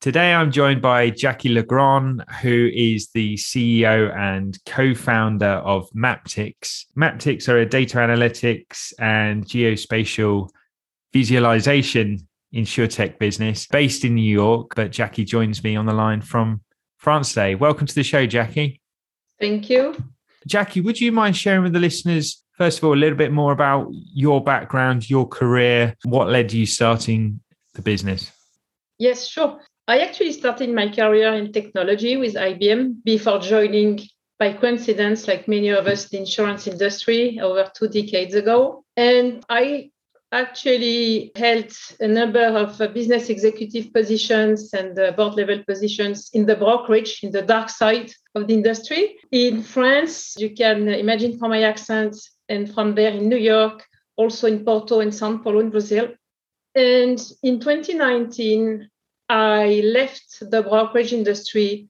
Today, I'm joined by Jackie Legrand, who is the CEO and co founder of Maptycs. Maptycs are a data analytics and geospatial visualization insurtech business based in New York. But Jackie joins me on the line from France today. Welcome to the show, Jackie. Thank you. Jackie, would you mind sharing with the listeners, first of all, a little bit more about your background, your career, what led you starting the business? Yes, sure. I actually started my career in technology with IBM before joining by coincidence, like many of us, the insurance industry over two decades ago. And I actually held a number of business executive positions and uh, board level positions in the brokerage, in the dark side of the industry. In France, you can imagine from my accent, and from there in New York, also in Porto and Sao Paulo in Brazil. And in 2019, I left the brokerage industry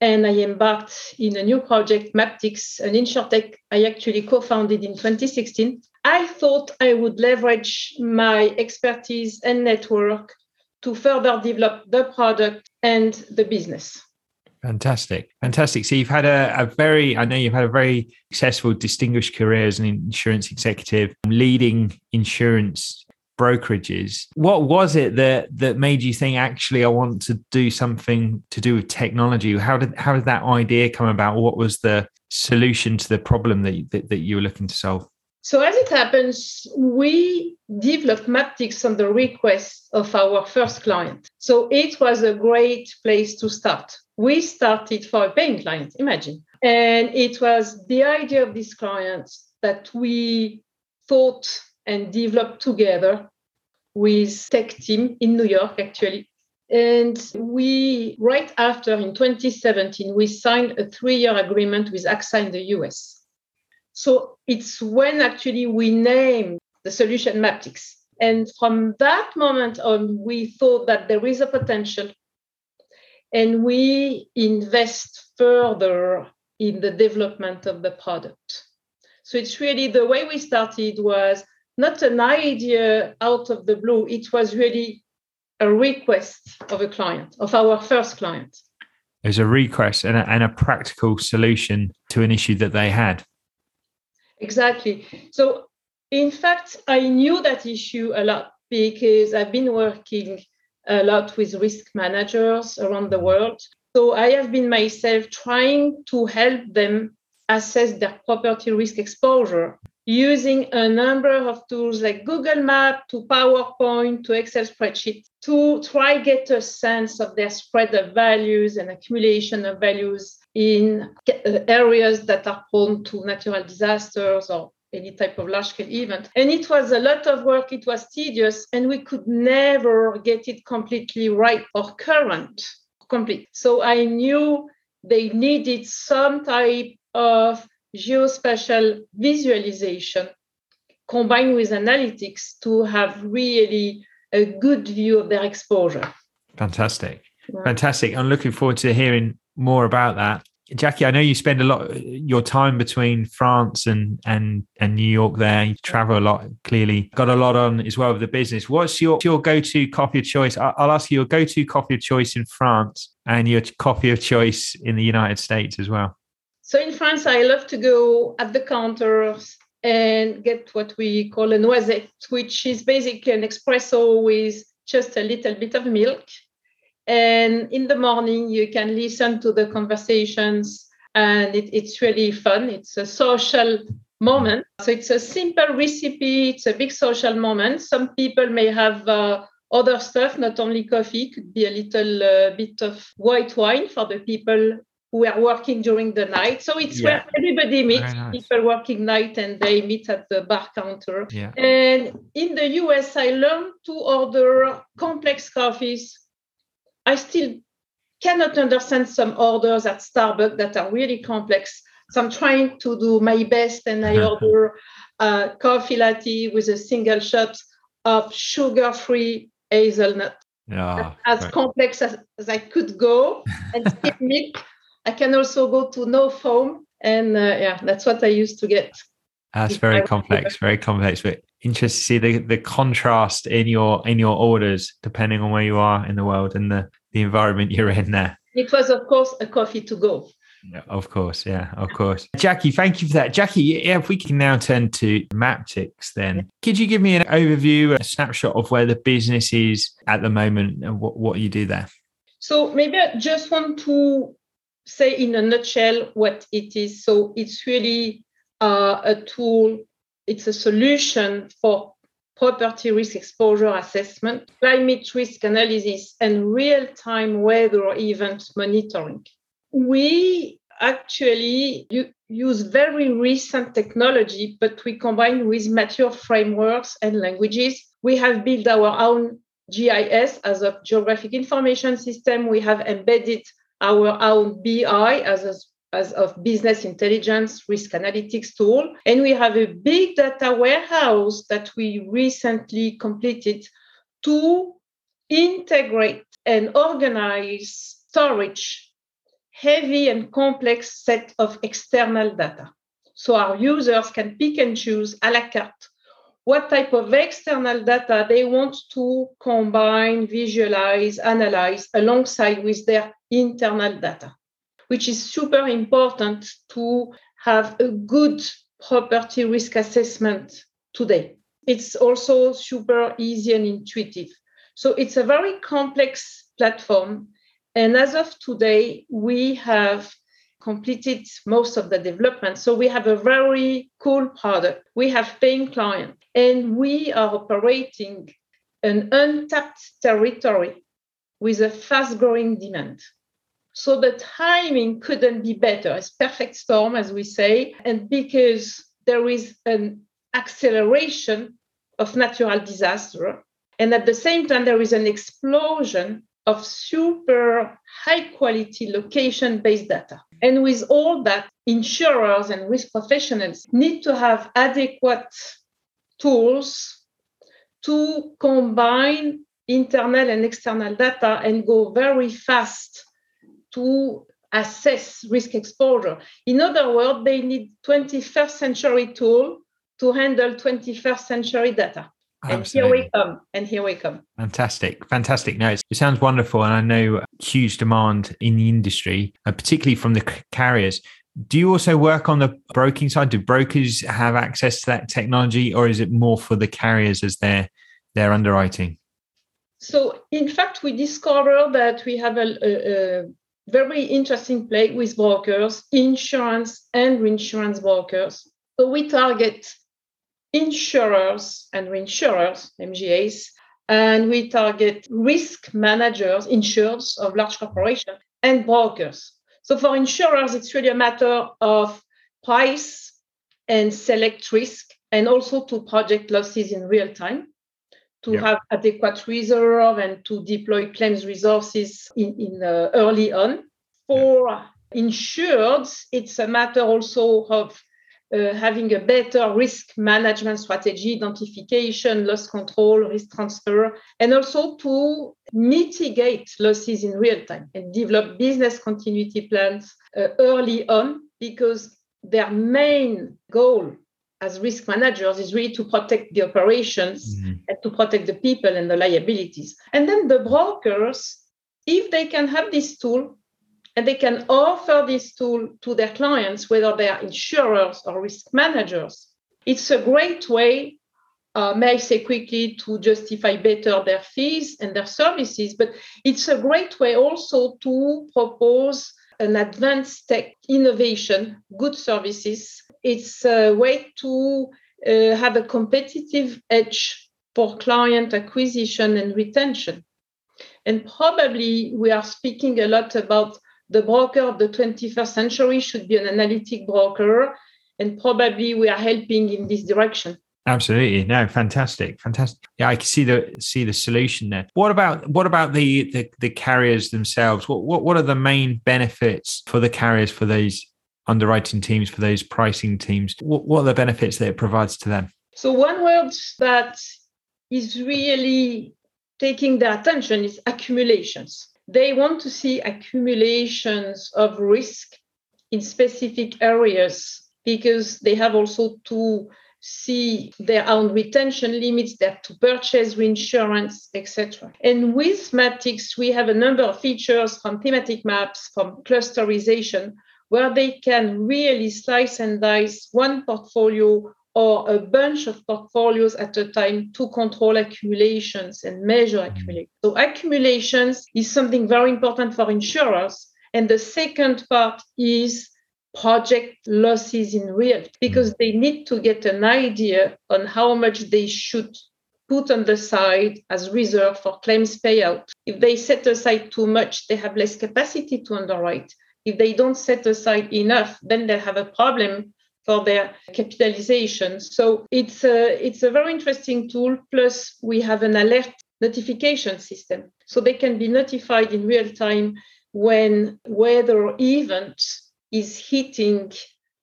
and I embarked in a new project, Maptycs, an insurtech I actually co-founded in 2016. I thought I would leverage my expertise and network to further develop the product and the business. Fantastic. Fantastic. So you've had a, a, very, I know you've had a very successful, distinguished career as an insurance executive, leading insurance brokerages. What was it that that made you think actually I want to do something to do with technology? How did how did that idea come about? What was the solution to the problem that that, that you were looking to solve? So as it happens, we developed Maptycs on the request of our first client. So it was a great place to start. We started for a paying client, imagine. And it was the idea of this client that we thought and developed together with tech team in New York, actually. And we, right after in 2017, we signed a three-year agreement with AXA in the US. So it's when actually we named the solution Maptycs. And from that moment on, we thought that there is a potential and we invest further in the development of the product. So it's really the way we started was not an idea out of the blue. It was really a request of a client, of our first client. It was a request and a, and a practical solution to an issue that they had. Exactly. So, in fact, I knew that issue a lot because I've been working a lot with risk managers around the world. So, I have been myself trying to help them assess their property risk exposure using a number of tools like Google Map to PowerPoint to Excel spreadsheet to try get a sense of their spread of values and accumulation of values in uh, areas that are prone to natural disasters or any type of large scale event. And it was a lot of work, it was tedious, and we could never get it completely right or current complete. So I knew they needed some type of geospatial visualization combined with analytics to have really a good view of their exposure. Fantastic. Yeah. Fantastic. I'm looking forward to hearing more about that. Jackie, I know you spend a lot your time between France and and and New York. There, you travel a lot. Clearly, got a lot on as well with the business. What's your your go to coffee of choice? I'll ask you your go to coffee of choice in France and your coffee of choice in the United States as well. So in France, I love to go at the counters and get what we call a noisette, which is basically an espresso with just a little bit of milk. And in the morning, you can listen to the conversations, and it, it's really fun. It's a social moment. So it's a simple recipe, it's a big social moment. Some people may have uh, other stuff, not only coffee, could be a little uh, bit of white wine for the people who are working during the night. So it's yeah. where everybody meets, nice. people working night and they meet at the bar counter. Yeah. And in the US, I learned to order complex coffees. I still cannot understand some orders at Starbucks that are really complex. So I'm trying to do my best and I order a coffee latte with a single shot of sugar-free hazelnut. Yeah, as right. complex as, as I could go and skip milk I can also go to no foam, and uh, yeah, that's what I used to get. That's very complex, very complex. But interesting to see the, the contrast in your in your orders depending on where you are in the world and the, the environment you're in there. It was of course a coffee to go. Yeah, of course, yeah, of course. Jackie, thank you for that. Jackie, yeah, if we can now turn to Maptycs, then could you give me an overview, a snapshot of where the business is at the moment and what, what you do there? So maybe I just want to say in a nutshell what it is. So it's really uh, a tool, it's a solution for property risk exposure assessment, climate risk analysis, and real time weather event monitoring. We actually use very recent technology, but we combine with mature frameworks and languages. We have built our own GIS as a geographic information system. We have embedded our own BI as a as of business intelligence risk analytics tool. And we have a big data warehouse that we recently completed to integrate and organize storage heavy and complex set of external data. So our users can pick and choose a la carte what type of external data they want to combine, visualize, analyze alongside with their internal data, which is super important to have a good property risk assessment today. It's also super easy and intuitive. So it's a very complex platform. And as of today, we have completed most of the development. So we have a very cool product. We have paying clients, and we are operating an untapped territory with a fast growing demand. So the timing couldn't be better. It's perfect storm, as we say. And because there is an acceleration of natural disaster, and at the same time, there is an explosion of super high quality location based data. And with all that, insurers and risk professionals need to have adequate tools to combine internal and external data and go very fast to assess risk exposure. In other words, they need 21st century tool to handle 21st century data. And here we come. And here we come. Fantastic. Fantastic. No, it sounds wonderful. And I know huge demand in the industry, uh, particularly from the carriers. Do you also work on the broking side? Do brokers have access to that technology, or is it more for the carriers as their their underwriting? So, in fact, we discovered that we have a, a, a very interesting play with brokers, insurance and reinsurance brokers. So, we target insurers and reinsurers, MGAs, and we target risk managers, insurers of large corporations, and brokers. So for insurers, it's really a matter of price and select risk, and also to project losses in real time, to have adequate reserve and to deploy claims resources in, in uh, early on. For insureds, it's a matter also of uh, having a better risk management strategy, identification, loss control, risk transfer, and also to mitigate losses in real time and develop business continuity plans uh, early on because their main goal as risk managers is really to protect the operations mm-hmm. and to protect the people and the liabilities. And then the brokers, if they can have this tool, and they can offer this tool to their clients, whether they are insurers or risk managers. It's a great way uh, may I say quickly, to justify better their fees and their services. But it's a great way also to propose an advanced tech innovation, good services. It's a way to uh, have a competitive edge for client acquisition and retention. And probably we are speaking a lot about the broker of the 21st century should be an analytic broker. And probably we are helping in this direction. Absolutely. No, fantastic. Fantastic. Yeah, I can see the see the solution there. What about what about the the, the carriers themselves? What, what what are the main benefits for the carriers for those underwriting teams, for those pricing teams? What, what are the benefits that it provides to them? So one word that is really taking their attention is accumulations. They want to see accumulations of risk in specific areas because they have also to see their own retention limits, they have to purchase reinsurance, etc. And with Maptycs, we have a number of features from thematic maps, from clusterization, where they can really slice and dice one portfolio or a bunch of portfolios at a time to control accumulations and measure mm-hmm. accumulations. So accumulations is something very important for insurers. And the second part is project losses in real because they need to get an idea on how much they should put on the side as reserve for claims payout. If they set aside too much, they have less capacity to underwrite. If they don't set aside enough, then they'll have a problem for their capitalization. So it's a, it's a very interesting tool. Plus, we have an alert notification system. So they can be notified in real time when weather event is hitting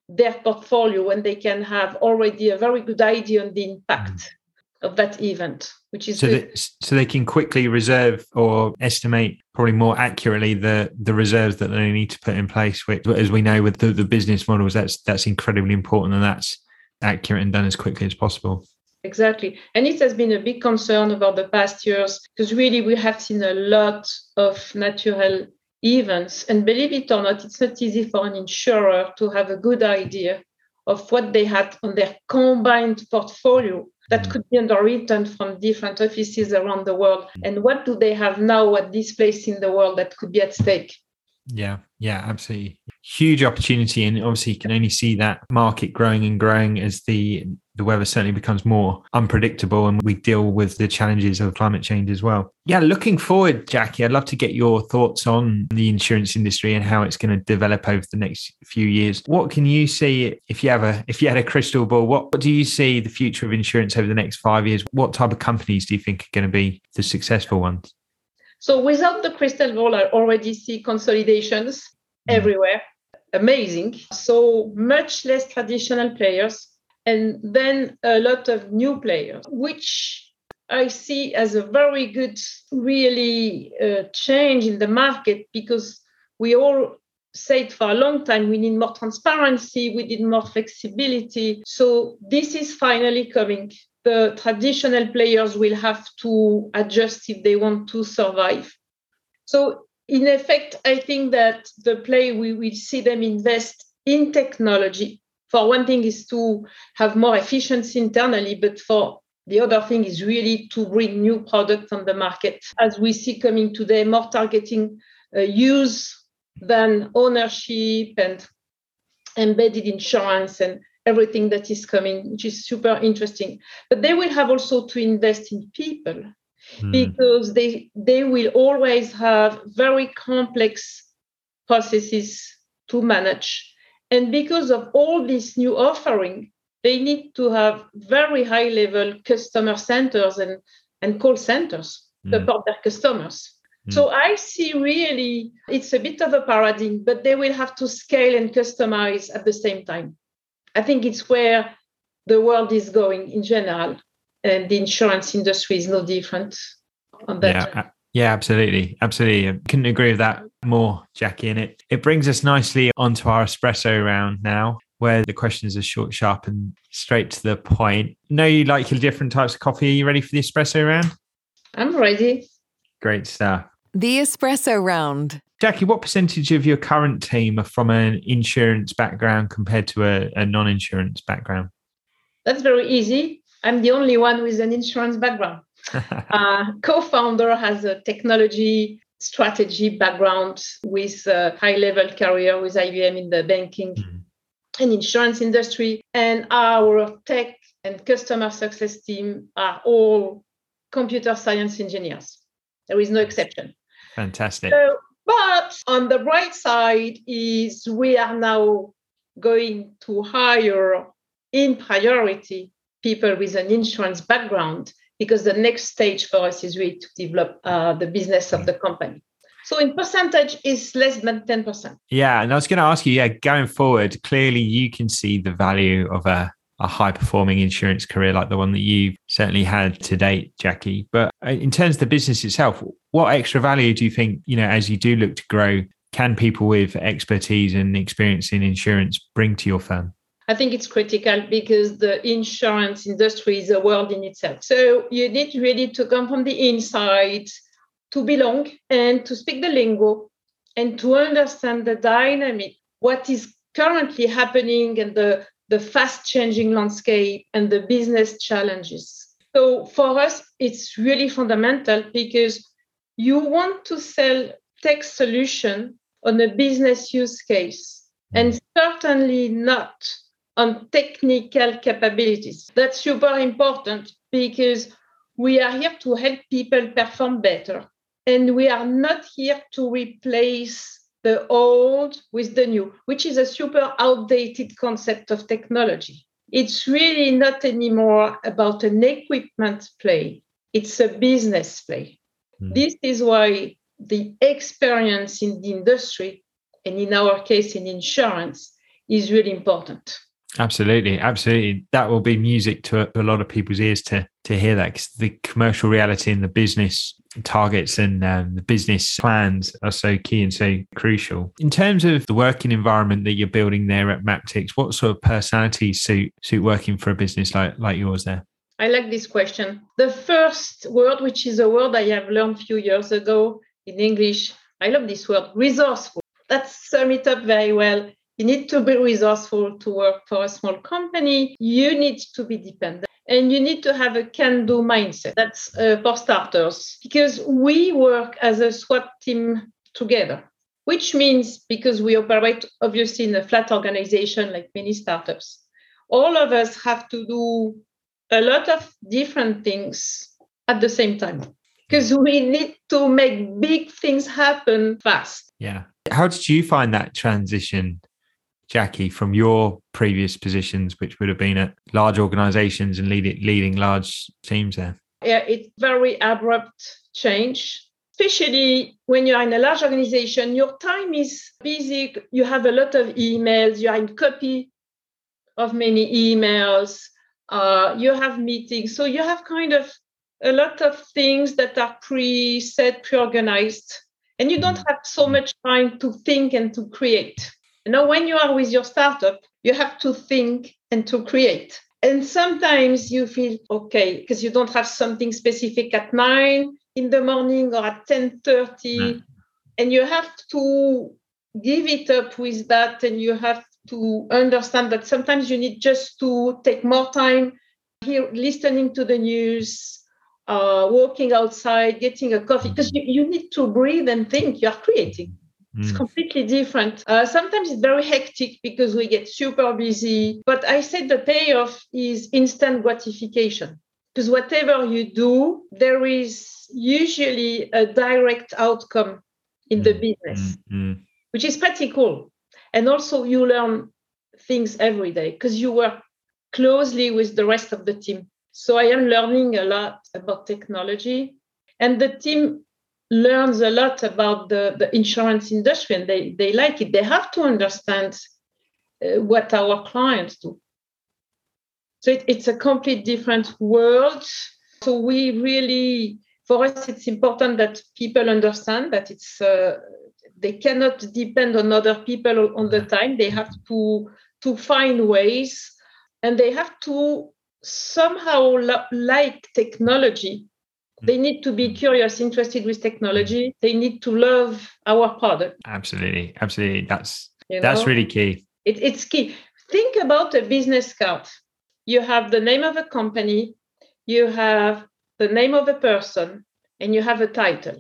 their portfolio and they can have already a very good idea on the impact. Of that event which is so, that, so they can quickly reserve or estimate probably more accurately the the reserves that they need to put in place which as we know with the, the business models that's that's incredibly important and that's accurate and done as quickly as possible Exactly. And it has been a big concern over the past years because really we have seen a lot of natural events. And believe it or not, it's not easy for an insurer to have a good idea of what they had on their combined portfolio that mm. could be underwritten from different offices around the world. And what do they have now at this place in the world that could be at stake? Yeah, yeah, absolutely. Huge opportunity. And obviously, you can only see that market growing and growing as the the weather certainly becomes more unpredictable and we deal with the challenges of climate change as well. Yeah, looking forward, Jackie, I'd love to get your thoughts on the insurance industry and how it's going to develop over the next few years. What can you see if you have a if you had a crystal ball? What, what do you see the future of insurance over the next five years? What type of companies do you think are going to be the successful ones? So without the crystal ball, I already see consolidations mm. everywhere. Amazing. So much less traditional players and then a lot of new players, which I see as a very good, really uh, change in the market because we all said for a long time we need more transparency, we need more flexibility. So this is finally coming. The traditional players will have to adjust if they want to survive. So in effect, I think that the play we will see them invest in technology for one thing is to have more efficiency internally, but for the other thing is really to bring new products on the market. As we see coming today, more targeting uh, use than ownership and embedded insurance and everything that is coming, which is super interesting. But they will have also to invest in people mm. because they they will always have very complex processes to manage and because of all this new offering, they need to have very high level customer centers and, and call centers mm. to support their customers. Mm. So I see really it's a bit of a paradigm, but they will have to scale and customize at the same time. I think it's where the world is going in general, and the insurance industry is no different on that. Yeah, yeah, absolutely. Absolutely. I couldn't agree with that more, Jackie. And it, it brings us nicely onto our espresso round now, where the questions are short, sharp, and straight to the point. Know you like your different types of coffee. Are you ready for the espresso round? I'm ready. Great stuff. The espresso round. Jackie, what percentage of your current team are from an insurance background compared to a, a non insurance background? That's very easy. I'm the only one with an insurance background. uh, co-founder has a technology strategy background with a high-level career with IBM in the banking mm-hmm. and insurance industry, and our tech and customer success team are all computer science engineers. There is no exception. Fantastic. So, but on the bright side is we are now going to hire in priority people with an insurance background because the next stage for us is really to develop uh, the business of the company. So in percentage is less than 10%. Yeah. And I was going to ask you, yeah, going forward, clearly you can see the value of a, a high performing insurance career like the one that you've certainly had to date, Jackie. But uh, in terms of the business itself, what extra value do you think, you know, as you do look to grow, can people with expertise and experience in insurance bring to your firm? I think it's critical because the insurance industry is a world in itself. So you need really to come from the inside to belong and to speak the lingo and to understand the dynamic, what is currently happening and the, the fast changing landscape and the business challenges. So for us, it's really fundamental because you want to sell tech solution on a business use case and certainly not on technical capabilities. That's super important because we are here to help people perform better. And we are not here to replace the old with the new, which is a super outdated concept of technology. It's really not anymore about an equipment play, it's a business play. Mm. This is why the experience in the industry, and in our case in insurance, is really important. Absolutely, absolutely. That will be music to a, lot of people's ears to to hear that because the commercial reality and the business targets and um, the business plans are so key and so crucial. In terms of the working environment that you're building there at Maptycs, what sort of personalities suit suit working for a business like like yours there? I like this question. The first word, which is a word I have learned a few years ago in English, I love this word, resourceful. That sums it up very well you need to be resourceful to work for a small company. You need to be dependent and you need to have a can do mindset. That's uh, for starters, because we work as a SWAT team together, which means because we operate obviously in a flat organization like many startups, all of us have to do a lot of different things at the same time because we need to make big things happen fast. Yeah. How did you find that transition Jackie, from your previous positions, which would have been at large organizations and leading, leading large teams there? Yeah, it's very abrupt change. Especially when you're in a large organization, your time is busy. You have a lot of emails, you are in copy of many emails, uh, you have meetings. So you have kind of a lot of things that are pre-set, pre-organized, and you don't mm. have so much time to think and to create. You know, when you are with your startup, you have to think and to create. And sometimes you feel okay because you don't have something specific at nine in the morning or at 10:30. Mm. And you have to give it up with that. And you have to understand that sometimes you need just to take more time here listening to the news, uh, walking outside, getting a coffee, because you, you need to breathe and think. You are creating. It's mm. completely different. Uh, sometimes it's very hectic because we get super busy. But I said the payoff is instant gratification because whatever you do, there is usually a direct outcome in the mm. business, mm. which is pretty cool. And also, you learn things every day because you work closely with the rest of the team. So I am learning a lot about technology. And the team learns a lot about the, the insurance industry and they, they like it. They have to understand uh, what our clients do. So it, it's a complete different world. So we really, for us, it's important that people understand that it's uh, they cannot depend on other people on the time. They have to to find ways, and they have to somehow like technology they need to be curious, interested with technology. They need to love our product. Absolutely, absolutely. That's you know? that's really key. It, it's key. Think about a business card. you have the name of a company, you have the name of a person, and you have a title.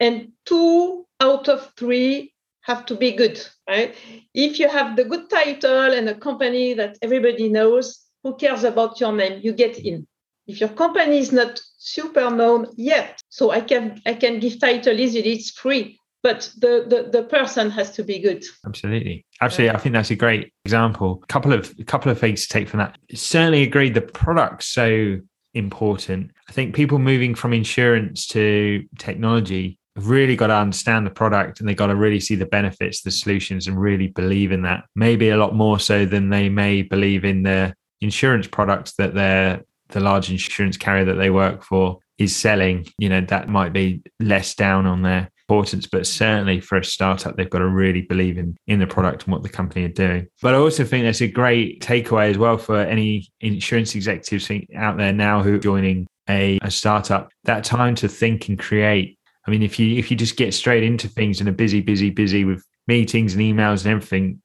And two out of three have to be good, right? If you have the good title and a company that everybody knows, who cares about your name? You get in. If your company is not super known yet, so I can I can give title easily, it's free but the, the, the person has to be good. Absolutely, absolutely. Yeah. I think that's a great example. A couple of a couple of things to take from that. Certainly agreed. The product's so important. I think people moving from insurance to technology have really got to understand the product and they got to really see the benefits, the solutions, and really believe in that. Maybe a lot more so than they may believe in the insurance products that they're the large insurance carrier that they work for is selling. You know, that might be less down on their importance, but certainly for a startup, they've got to really believe in in the product and what the company are doing. But I also think that's a great takeaway as well for any insurance executives out there now who are joining a, a startup. That time to think and create. I mean, if you if you just get straight into things and are busy, busy, busy with meetings and emails and everything,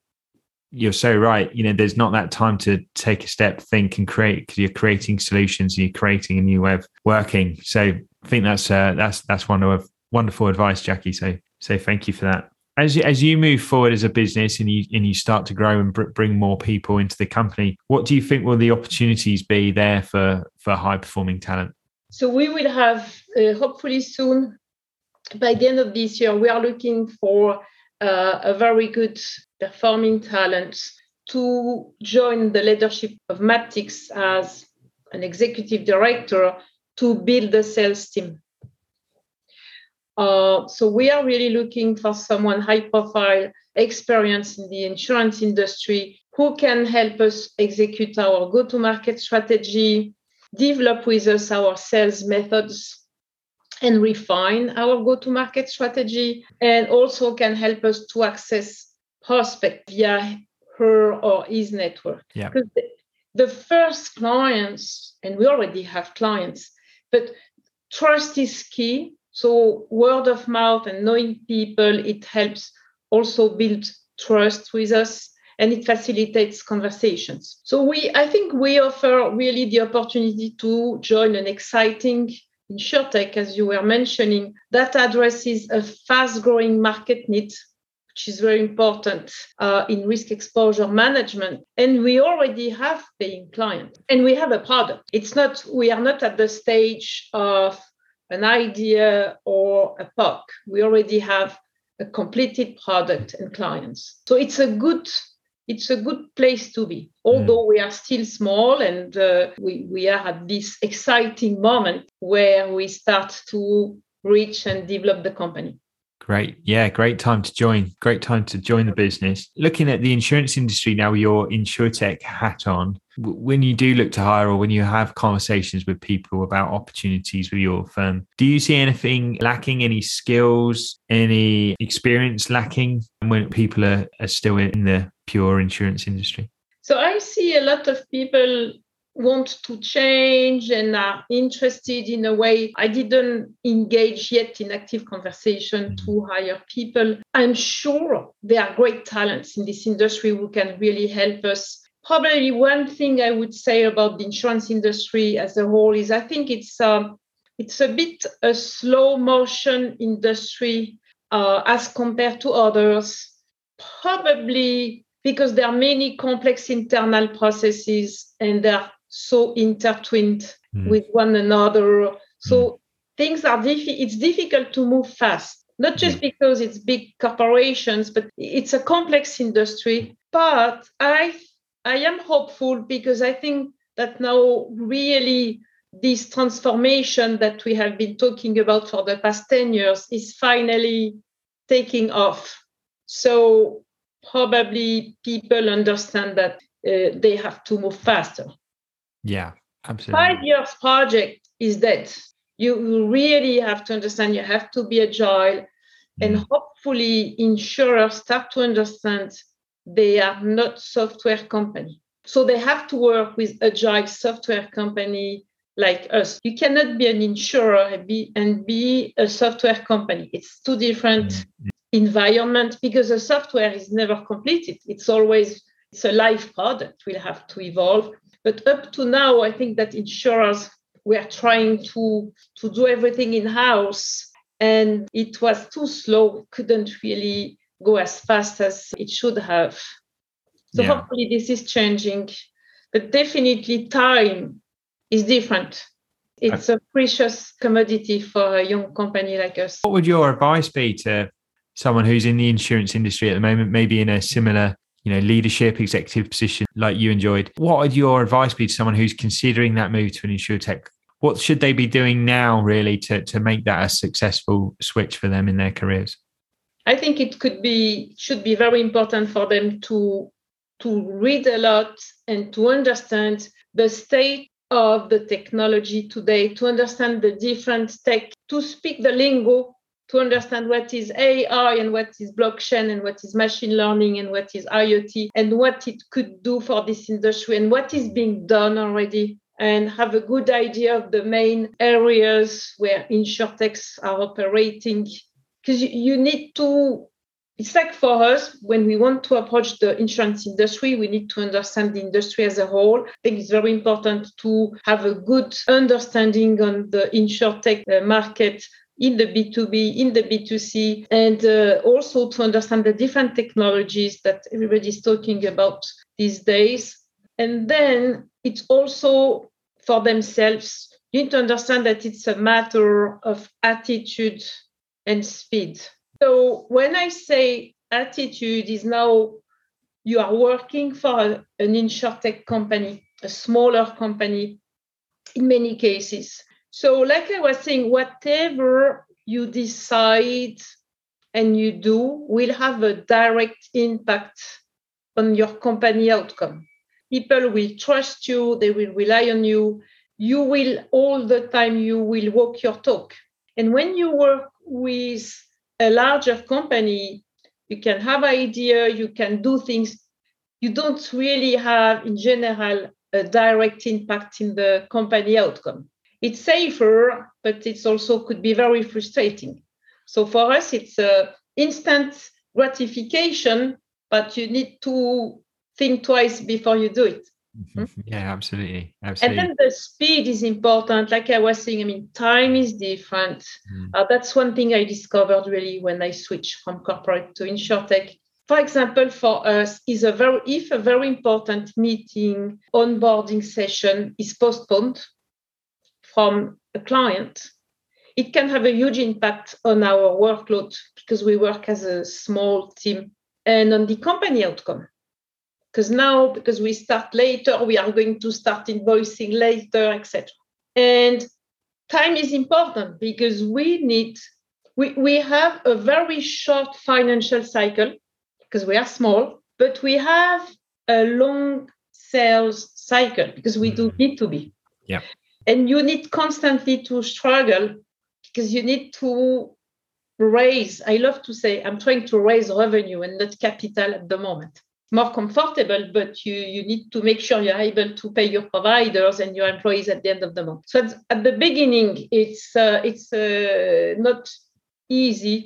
you're so right. You know, there's not that time to take a step, think, and create because you're creating solutions. And you're creating a new way of working. So I think that's uh, that's that's one of wonderful advice, Jackie. So, so thank you for that. As you, as you move forward as a business and you and you start to grow and br- bring more people into the company, what do you think will the opportunities be there for for high performing talent? So we will have uh, hopefully soon, by the end of this year, we are looking for uh, a very good performing talent to join the leadership of Maptycs as an executive director to build the sales team. Uh, so we are really looking for someone high profile, experience in the insurance industry who can help us execute our go to market strategy, develop with us our sales methods, and refine our go to market strategy, and also can help us to access prospect via her or his network. Yeah. The, the first clients, and we already have clients, but trust is key so word of mouth and knowing people, it helps also build trust with us and it facilitates conversations. So we, I think we offer really the opportunity to join an exciting insurtech, as you were mentioning, that addresses a fast-growing market need, which is very important uh, in risk exposure management. And we already have paying clients, and we have a product. It's not we are not at the stage of an idea or a POC. We already have a completed product and clients. So it's a good it's a good place to be. Although mm. we are still small and uh, we, we are at this exciting moment where we start to reach and develop the company. Great. Yeah, great time to join. Great time to join the business. Looking at the insurance industry now, your insurtech hat on, when you do look to hire or when you have conversations with people about opportunities with your firm, do you see anything lacking, any skills, any experience lacking when people are, are still in the pure insurance industry? So I see a lot of people want to change and are interested in a way I didn't engage yet in active conversation mm-hmm. to hire people. I'm sure there are great talents in this industry who can really help us. Probably one thing I would say about the insurance industry as a whole is I think it's um, it's a bit a slow motion industry uh, as compared to others. Probably because there are many complex internal processes and they're so intertwined mm. with one another. So mm. things are diffi- it's difficult to move fast, not just mm. because it's big corporations, but it's a complex industry. But I I am hopeful because I think that now really this transformation that we have been talking about for the past 10 years is finally taking off. So probably people understand that uh, they have to move faster. Yeah, absolutely. Five years project is dead. you really have to understand you have to be agile mm. and hopefully insurers start to understand they are not software company. So they have to work with agile software company like us. You cannot be an insurer and be, and be a software company. It's two different mm. Environments because the software is never completed. It's always it's a live product, We'll have to evolve. But up to now, I think that insurers were trying to, to do everything in house and it was too slow, couldn't really go as fast as it should have. So yeah. hopefully this is changing. But definitely time is different. It's a precious commodity for a young company like us. What would your advice be to someone who's in the insurance industry at the moment, maybe in a similar you know leadership executive position like you enjoyed. What would your advice be to someone who's considering that move to an insurtech what should they be doing now really to, to make that a successful switch for them in their careers? I think it could be should be very important for them to to read a lot and to understand the state of the technology today to understand the different tech to speak the lingo to understand what is AI and what is blockchain and what is machine learning and what is IoT and what it could do for this industry and what is being done already and have a good idea of the main areas where insurtechs are operating. Because you need to it's like for us when we want to approach the insurance industry we need to understand the industry as a whole. I think it's very important to have a good understanding on the insurtech uh, market in the B2B, in the B2C, and uh, also to understand the different technologies that everybody's talking about these days. And then it's also for themselves, you need to understand that it's a matter of attitude and speed. So when I say attitude is now you are working for an insurtech company, a smaller company in many cases so, like I was saying, whatever you decide and you do will have a direct impact on your company outcome. People will trust you, they will rely on you. You will all the time, you will walk your talk. And when you work with a larger company, you can have idea, you can do things. You don't really have, in general, a direct impact in the company outcome it's safer, but it's also could be very frustrating. So for us, it's a instant gratification, but you need to think twice before you do it. Hmm? Yeah, absolutely. Absolutely. And then the speed is important. Like I was saying, I mean, time is different. Mm. Uh, that's one thing I discovered really when I switched from corporate to insurtech. For example, for us, is a very if a very important meeting onboarding session is postponed from a client, it can have a huge impact on our workload because we work as a small team and on the company outcome. Because now, because we start later, we are going to start invoicing later, etc. And time is important because we need, we, we have a very short financial cycle because we are small, but we have a long sales cycle because we do B2B. Mm-hmm. Yeah and you need constantly to struggle because you need to raise i love to say i'm trying to raise revenue and not capital at the moment. More comfortable but you you need to make sure you're able to pay your providers and your employees at the end of the month. So at the beginning it's uh, it's uh, not easy.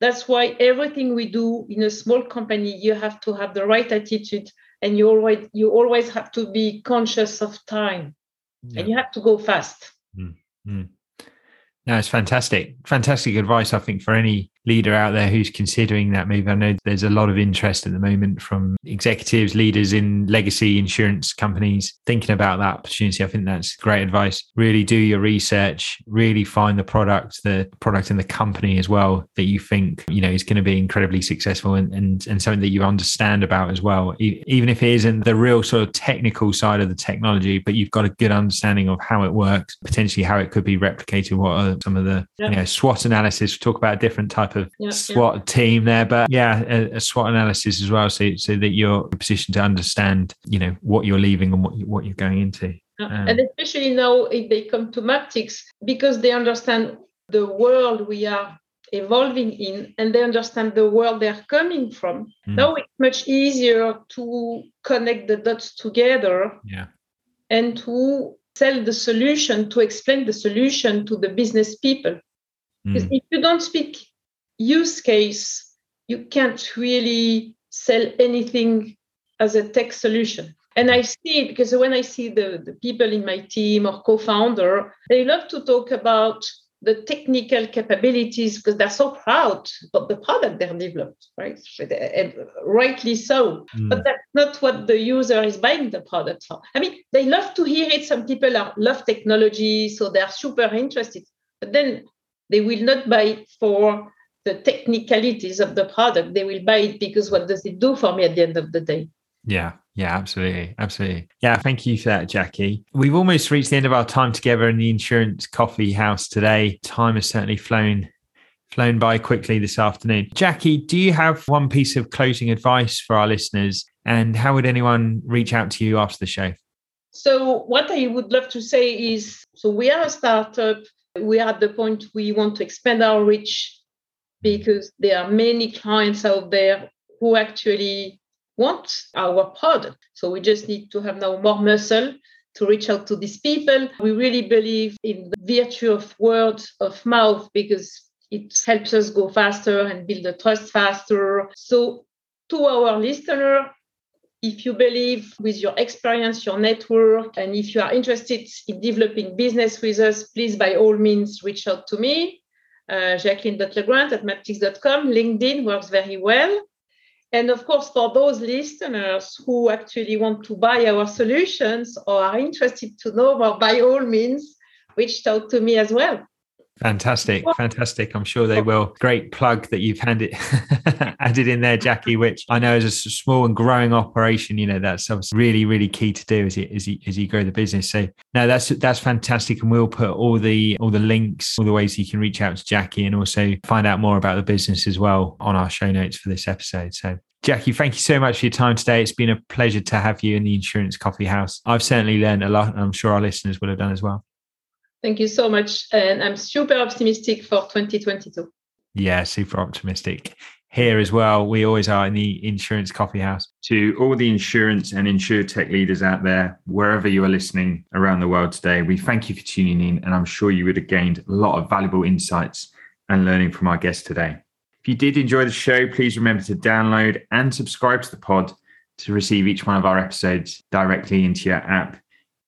That's why everything we do in a small company you have to have the right attitude and you always you always have to be conscious of time yeah. and you have to go fast. Mm-hmm. No, it's fantastic. Fantastic advice, I think, for any leader out there who's considering that move. I know there's a lot of interest at the moment from executives, leaders in legacy insurance companies thinking about that opportunity. I think that's great advice. Really do your research, really find the product, the product and the company as well that you think, you know, is going to be incredibly successful and, and, and something that you understand about as well. Even if it isn't the real sort of technical side of the technology, but you've got a good understanding of how it works, potentially how it could be replicated, what are some of the you know, SWOT analysis, talk about a different type of yeah, SWOT team there, but yeah, a, a, SWOT analysis as well, so so that you're in a position to understand, you know, what you're leaving and what you, what you're going into. Um, and especially now, if they come to Maptycs, because they understand the world we are evolving in, and they understand the world they are coming from. Mm. Now it's much easier to connect the dots together. Yeah. And to sell the solution, to explain the solution to the business people. Because mm. if you don't speak use case, you can't really sell anything as a tech solution. And I see it because when I see the, the people in my team or co-founder, they love to talk about the technical capabilities because they're so proud of the product they're developed, right? And rightly so. Mm. But that's not what the user is buying the product for. I mean, they love to hear it. Some people are, love technology, so they're super interested. But then they will not buy for the technicalities of the product. They will buy it because what does it do for me at the end of the day? Yeah, yeah, absolutely. Absolutely. Yeah, thank you for that, Jackie. We've almost reached the end of our time together in the insurance coffee house today. Time has certainly flown flown by quickly this afternoon. Jackie, do you have one piece of closing advice for our listeners? And how would anyone reach out to you after the show? So, what I would love to say is so we are a startup. We are at the point we want to expand our reach because there are many clients out there who actually want our product. So we just need to have now more muscle to reach out to these people. We really believe in the virtue of word of mouth because it helps us go faster and build the trust faster. So to our listener, if you believe with your experience, your network, and if you are interested in developing business with us, please by all means reach out to me, uh, jacqueline.legrand at maptycs.com. LinkedIn works very well. And of course, for those listeners who actually want to buy our solutions or are interested to know more, by all means, reach out to me as well. Fantastic, fantastic. I'm sure they will. Great plug that you've handed added in there, Jackie. Which I know is a small and growing operation. You know that's really, really key to do as you as you as you grow the business. So no, that's that's fantastic, and we'll put all the all the links, all the ways you can reach out to Jackie, and also find out more about the business as well on our show notes for this episode. So Jackie, thank you so much for your time today. It's been a pleasure to have you in the Insurance Coffee House. I've certainly learned a lot, and I'm sure our listeners will have done as well. Thank you so much. And I'm super optimistic for 2022. Yeah, super optimistic. Here as well, we always are in the insurance coffee house. To all the insurance and insurtech leaders out there, wherever you are listening around the world today, we thank you for tuning in. And I'm sure you would have gained a lot of valuable insights and learning from our guest today. If you did enjoy the show, please remember to download and subscribe to the pod to receive each one of our episodes directly into your app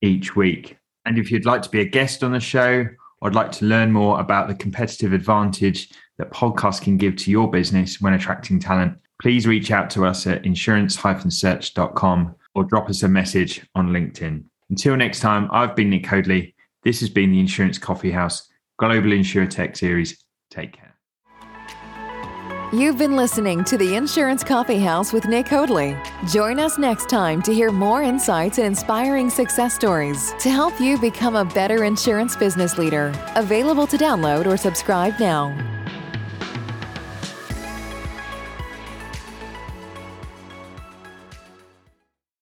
each week. And if you'd like to be a guest on the show or would like to learn more about the competitive advantage that podcasts can give to your business when attracting talent, please reach out to us at insurance-search.com or drop us a message on LinkedIn. Until next time, I've been Nick Hoadley. This has been the Insurance Coffee House Global Tech Series. Take care. You've been listening to the Insurance Coffee House with Nick Hoadley. Join us next time to hear more insights and inspiring success stories to help you become a better insurance business leader. Available to download or subscribe now.